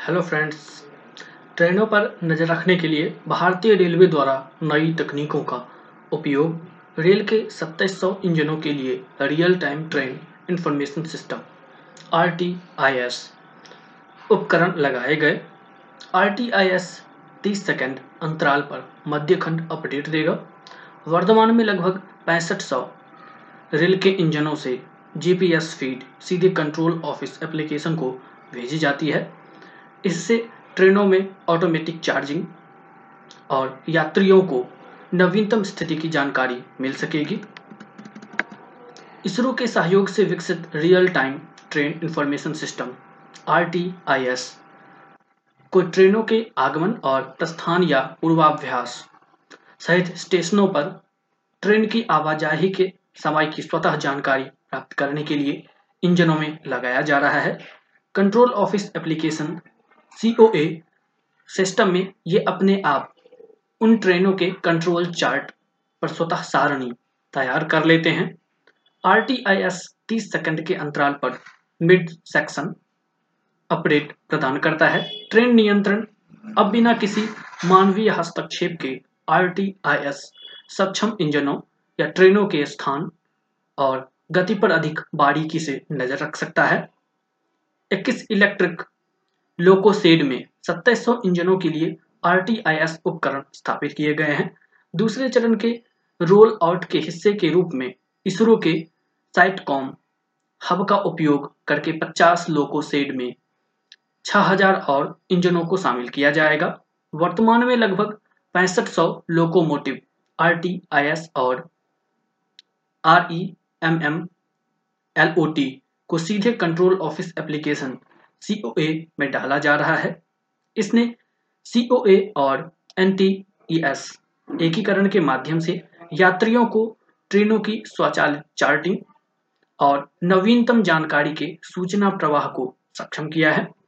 Hello friends ट्रेनों पर नज़र रखने के लिए भारतीय रेलवे द्वारा नई तकनीकों का उपयोग रेल के 2700 इंजनों के लिए real time train information system RTIS उपकरण लगाए गए। आर टी 30 सेकेंड अंतराल पर मध्यखंड अपडेट देगा। वर्तमान में लगभग पैंसठ सौ रेल के इंजनों से जीपीएस फ़ीड सीधे कंट्रोल ऑफ़िस एप्लीकेशन को भेजी जाती है। इससे ट्रेनों में ऑटोमेटिक चार्जिंग और यात्रियों को नवीनतम स्थिति की जानकारी मिल सकेगी। इसरो के सहयोग से विकसित real time train information system RTIS को ट्रेनों के आगमन और प्रस्थान या पूर्वाभ्यास सहित स्टेशनों पर ट्रेन की आवाजाही के समय की स्वतः जानकारी प्राप्त करने के लिए इंजनों में लगाया जा रहा है। Control office application COA system में ये अपने आप उन ट्रेनों के कंट्रोल चार्ट पर स्वतः सारणी तैयार कर लेते हैं। आर टी आई एस तीस सेकेंड के अंतराल पर मिड सेक्शन अपडेट प्रदान करता है। ट्रेन नियंत्रण अब बिना किसी मानवीय हस्तक्षेप के आर टी आई एस सक्षम इंजनों या ट्रेनों के स्थान और गति पर अधिक बारीकी से नज़र रख सकता है। 21 इलेक्ट्रिक लोकोसेड में 2700 इंजनों के लिए आरटीआईएस उपकरण स्थापित किए गए हैं। दूसरे चरण के रोल आउट के हिस्से के रूप में इसरो के साइटकॉम हब का उपयोग करके 50 लोकोसेड में 6000 और इंजनों को शामिल किया जाएगा। वर्तमान में लगभग पैंसठ सौ लोकोमोटिव आरटीआईएस और R E M M L O T को सीधे कंट्रोल ऑफ़िस एप्लीकेशन सीओए में डाला जा रहा है। इसने सीओए और NTES एकीकरण के माध्यम से यात्रियों को ट्रेनों की स्वचालित चार्टिंग और नवीनतम जानकारी के सूचना प्रवाह को सक्षम किया है।